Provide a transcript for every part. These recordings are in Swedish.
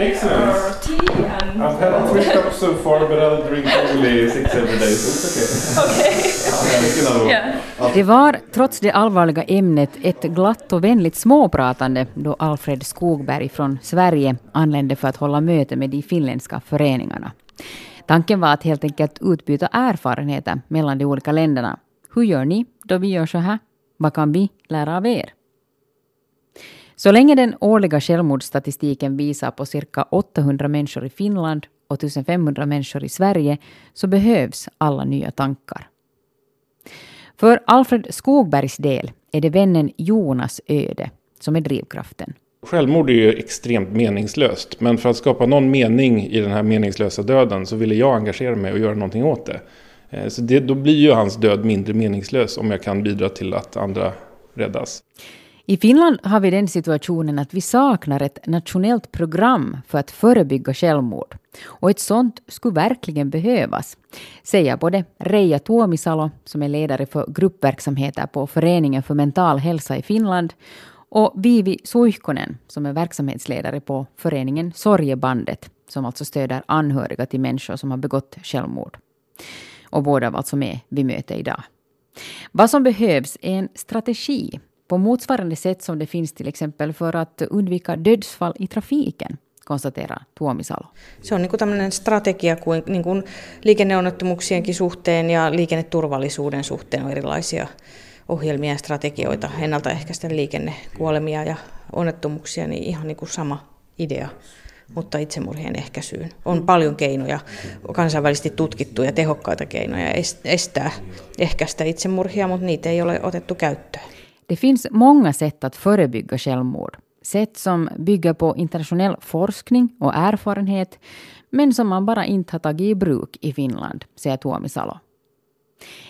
Excellent. or tea and... I've had three cups so far, but I'll drink only six every day, so it's okay. Okay. Yeah. Det var, trots det allvarliga ämnet, ett glatt och vänligt småpratande då Alfred Skogberg från Sverige anlände för att hålla möte med de finländska föreningarna. Tanken var att helt enkelt utbyta erfarenheter mellan de olika länderna. Hur gör ni då vi gör så här? Vad kan vi lära av er? Så länge den årliga självmordsstatistiken visar på cirka 800 människor i Finland och 1500 människor i Sverige så behövs alla nya tankar. För Alfred Skogbergs del är det vännen Jonas öde som är drivkraften. Självmord är ju extremt meningslöst, men för att skapa någon mening i den här meningslösa döden så ville jag engagera mig och göra någonting åt det. Eh, så det, då blir ju hans död mindre meningslös om jag kan bidra till att andra räddas. I Finland har vi den situationen att vi saknar ett nationellt program för att förebygga självmord. Och ett sådant skulle verkligen behövas, säger både Reija Tuomisalo, som är ledare för gruppverksamheter på Föreningen för mental hälsa i Finland, och Vivi Suihkonen, som är verksamhetsledare på föreningen Sorgebandet, som alltså stöder anhöriga till människor som har begått självmord. Och båda var alltså med vid mötet idag. Vad som behövs är en strategi på motsvarande sätt som det finns till exempel för att undvika dödsfall i trafiken, konstaterar Tuomisalo. Se on niin kuin tämmöinen strategia kuin, niin kuin liikenneonnettomuuksienkin suhteen ja liikenneturvallisuuden suhteen on erilaisia ohjelmia ja strategioita ennaltaehkäistä liikennekuolemia ja onnettomuuksia, niin ihan niin kuin sama idea. Mutta itsemurhien ehkäisyyn on paljon keinoja, kansainvälisesti tutkittuja tehokkaita keinoja est- estää, ehkäistä itsemurhia, mutta niitä ei ole otettu käyttöön. Det finns många sätt att förebygga självmord. Sätt som bygger på internationell forskning och erfarenhet, men som man bara inte har tagit i bruk i Finland, säger Tuomi Salo.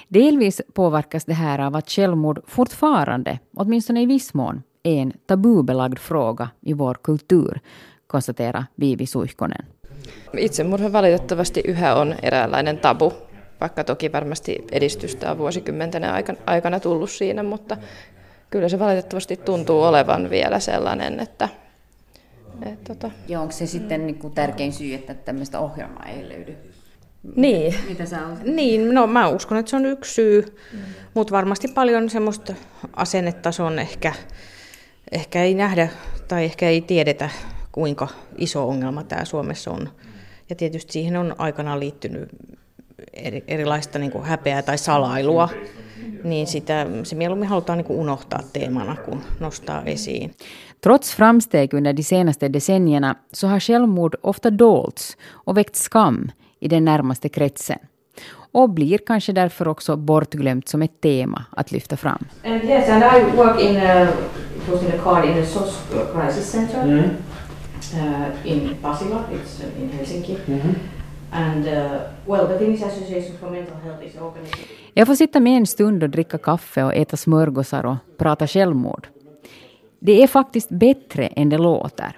Delvis påverkas det här av att självmord fortfarande, åtminstone i viss mån, är en tabubelagd fråga i vår kultur, konstaterar Viivi Suihkonen. Itsemurha valitettavasti yhä on eräänlainen tabu, vaikka toki varmasti edistystä on vuosikymmenten aikana tullut siinä, mutta kyllä se valitettavasti tuntuu olevan vielä sellainen, että, että tota, Ja onko se sitten niin kuin tärkein syy, että tämmöistä ohjelmaa ei löydy? Niin. Mitä sä olet? Niin, no mä uskon, että se on yksi syy, mm. mutta varmasti paljon semmoista asennetason ehkä, ehkä ei nähdä tai ehkä ei tiedetä, kuinka iso ongelma tämä Suomessa on. Ja tietysti siihen on aikanaan liittynyt eri, erilaista niin kuin häpeää tai salailua, niin sitä, se mieluummin halutaan niin kuin unohtaa teemana, kun nostaa esiin. Trots framsteg under de senaste decennierna så har självmord ofta dolts och väckt skam i den närmaste kretsen. Och blir kanske därför också bortglömt som ett tema att lyfta fram. And yes, and I work in a, it was in a card in a SOS crisis center uh, in Pasila, it's uh, in Helsinki. And uh, well, the Finnish Association for Mental Health is organizing. Jag får sitta med en stund och dricka kaffe och äta smörgåsar och prata självmord. Det är faktiskt bättre än det låter.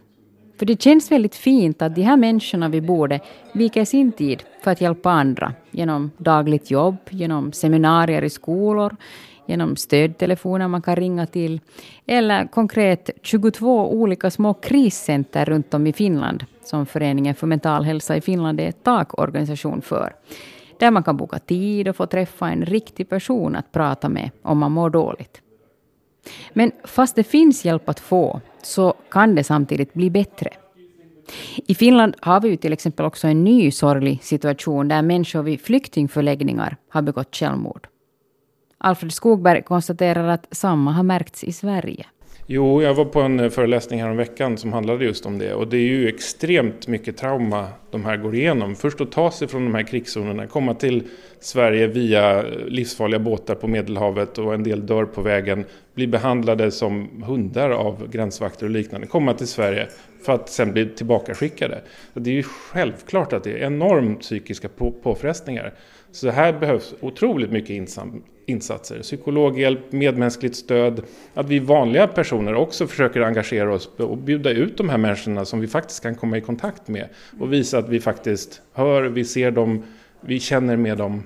För det känns väldigt fint att de här människorna vid bordet viker sin tid för att hjälpa andra genom dagligt jobb, genom seminarier i skolor, genom stödtelefoner man kan ringa till eller konkret 22 olika små kriscenter runt om i Finland som Föreningen för mental hälsa i Finland är takorganisation för. Där man kan boka tid och få träffa en riktig person att prata med om man mår dåligt. Men fast det finns hjälp att få så kan det samtidigt bli bättre. I Finland har vi ju till exempel också en ny sorglig situation där människor vid flyktingförläggningar har begått självmord. Alfred Skogberg konstaterar att samma har märkts i Sverige. Jo, jag var på en eh, föreläsning här om veckan som handlade just om det. Och det är ju extremt mycket trauma de här går igenom. Först att ta sig från de här krigszonerna, komma till Sverige via eh, livsfarliga båtar på Medelhavet och en del dör på vägen. Bli behandlade som hundar av gränsvakter och liknande. Komma till Sverige för att sen bli tillbakaskickade. Så det är ju självklart att det är enormt psykiska på påfrestningar. Så här behövs otroligt mycket insatser. Psykologhjälp, medmänskligt stöd. Att vi vanliga personer också försöker engagera oss och bjuda ut de här människorna som vi faktiskt kan komma i kontakt med. Och visa att vi faktiskt hör, vi ser dem, vi känner med dem.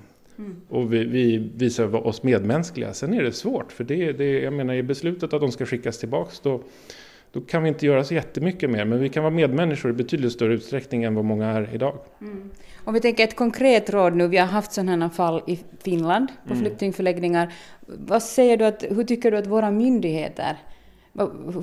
Och vi, vi visar oss medmänskliga. Sen är det svårt, för det, det, jag menar i beslutet att de ska skickas tillbaks då, då kan vi inte göra så jättemycket mer. Men vi kan vara medmänniskor i betydligt större utsträckning än vad många är idag. Mm. Om vi tänker ett konkret råd nu, vi har haft sådana fall i Finland på mm. flyktingförläggningar. Vad säger du att, hur tycker du att våra myndigheter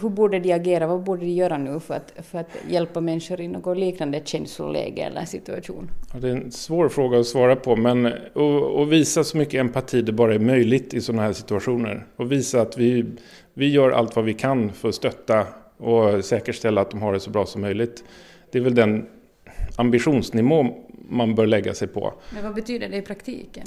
hur borde de agera? Vad borde de göra nu för att, för att hjälpa människor i något liknande känsloläge eller situation? Ja, det är en svår fråga att svara på, men att visa så mycket empati det bara är möjligt i sådana här situationer. Och visa att vi, vi gör allt vad vi kan för att stötta och säkerställa att de har det så bra som möjligt. Det är väl den ambitionsnivå man bör lägga sig på. Men vad betyder det i praktiken?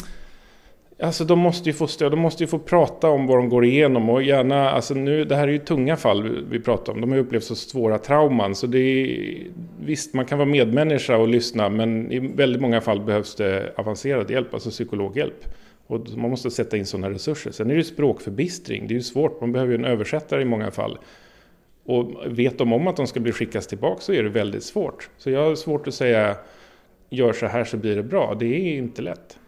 Alltså de måste ju få stöd, de måste ju få prata om vad de går igenom och gärna, alltså nu, det här är ju tunga fall vi pratar om, de har upplevt så svåra trauman så det är, visst man kan vara medmänniska och lyssna men i väldigt många fall behövs det avancerad hjälp, alltså psykologhjälp. Och man måste sätta in sådana resurser. Sen är det ju språkförbistring, det är ju svårt, man behöver ju en översättare i många fall. Och vet de om att de ska bli skickas tillbaka så är det väldigt svårt. Så jag har svårt att säga gör så här så blir det bra, det är inte lätt.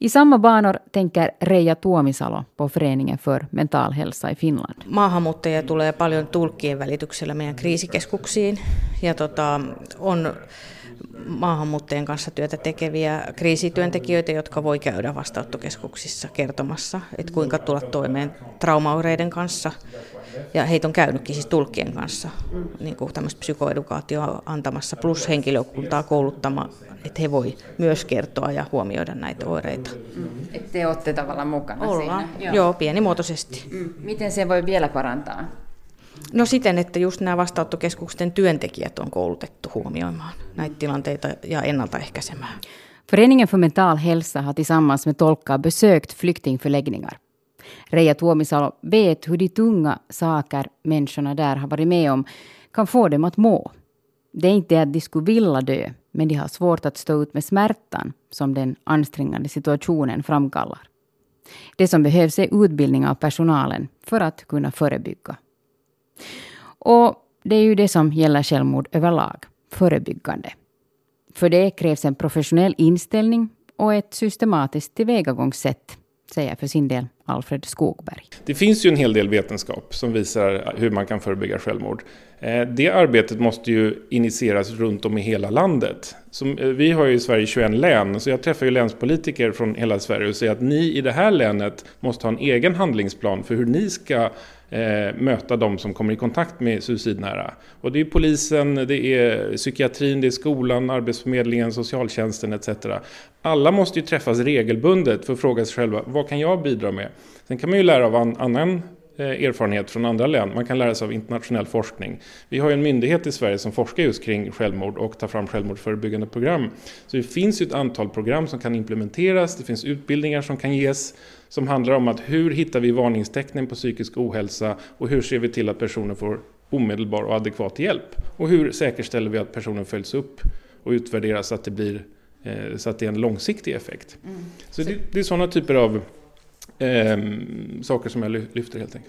I samma banor tänker Reija Tuomisalo på Föreningen för mental hälsa i Finland. Maahanmuuttajia tulee paljon tulkkien välityksellä meidän kriisikeskuksiin ja tota, on maahanmuuttajien kanssa työtä tekeviä kriisityöntekijöitä, jotka voi käydä vastaanottokeskuksissa kertomassa, että kuinka tulla toimeen traumaoireiden kanssa ja heitä on käynytkin siis tulkkien kanssa niin kuin tämmöistä psykoedukaatioa antamassa, plus henkilökuntaa kouluttama, että he voi myös kertoa ja huomioida näitä oireita. Mm. Että te olette tavallaan mukana Ollaan. siinä? Joo. Joo, pienimuotoisesti. Mm. Miten se voi vielä parantaa? No siten, että just nämä vastaanottokeskusten työntekijät on koulutettu huomioimaan näitä tilanteita ja ennaltaehkäisemään. Föreningen för mental hälsa har tillsammans med tolkar besökt flyktingförläggningar. Reija Tuomisalo vet hur de tunga saker människorna där har varit med om kan få dem att må. Det är inte att de skulle vilja dö, men de har svårt att stå ut med smärtan som den ansträngande situationen framkallar. Det som behövs är utbildning av personalen för att kunna förebygga. Och det är ju det som gäller självmord överlag, förebyggande. För det krävs en professionell inställning och ett systematiskt tillvägagångssätt säger för sin del Alfred Skogberg. Det finns ju en hel del vetenskap som visar hur man kan förebygga självmord. Eh, det arbetet måste ju initieras runt om i hela landet. Eh, vi har ju i Sverige 21 län, så jag träffar ju länspolitiker från hela Sverige och säger att ni i det här länet måste ha en egen handlingsplan för hur ni ska eh, möta de som kommer i kontakt med suicidnära. Och det är polisen, det är psykiatrin, det är skolan, arbetsförmedlingen, socialtjänsten etc. Alla måste ju träffas regelbundet för att fråga sig själva, vad kan jag bidra med? Sen kan man ju lära av an annan eh, erfarenhet från andra län. Man kan lära sig av internationell forskning. Vi har ju en myndighet i Sverige som forskar just kring självmord och tar fram självmordsförebyggande program. Så det finns ju ett antal program som kan implementeras, det finns utbildningar som kan ges som handlar om att hur hittar vi varningstecknen på psykisk ohälsa och hur ser vi till att personen får omedelbar och adekvat hjälp? Och hur säkerställer vi att personen följs upp och utvärderas så att det blir eh, så att det är en långsiktig effekt. Mm. Så det, det är sådana typer av eh, saker som jag lyfter helt enkelt.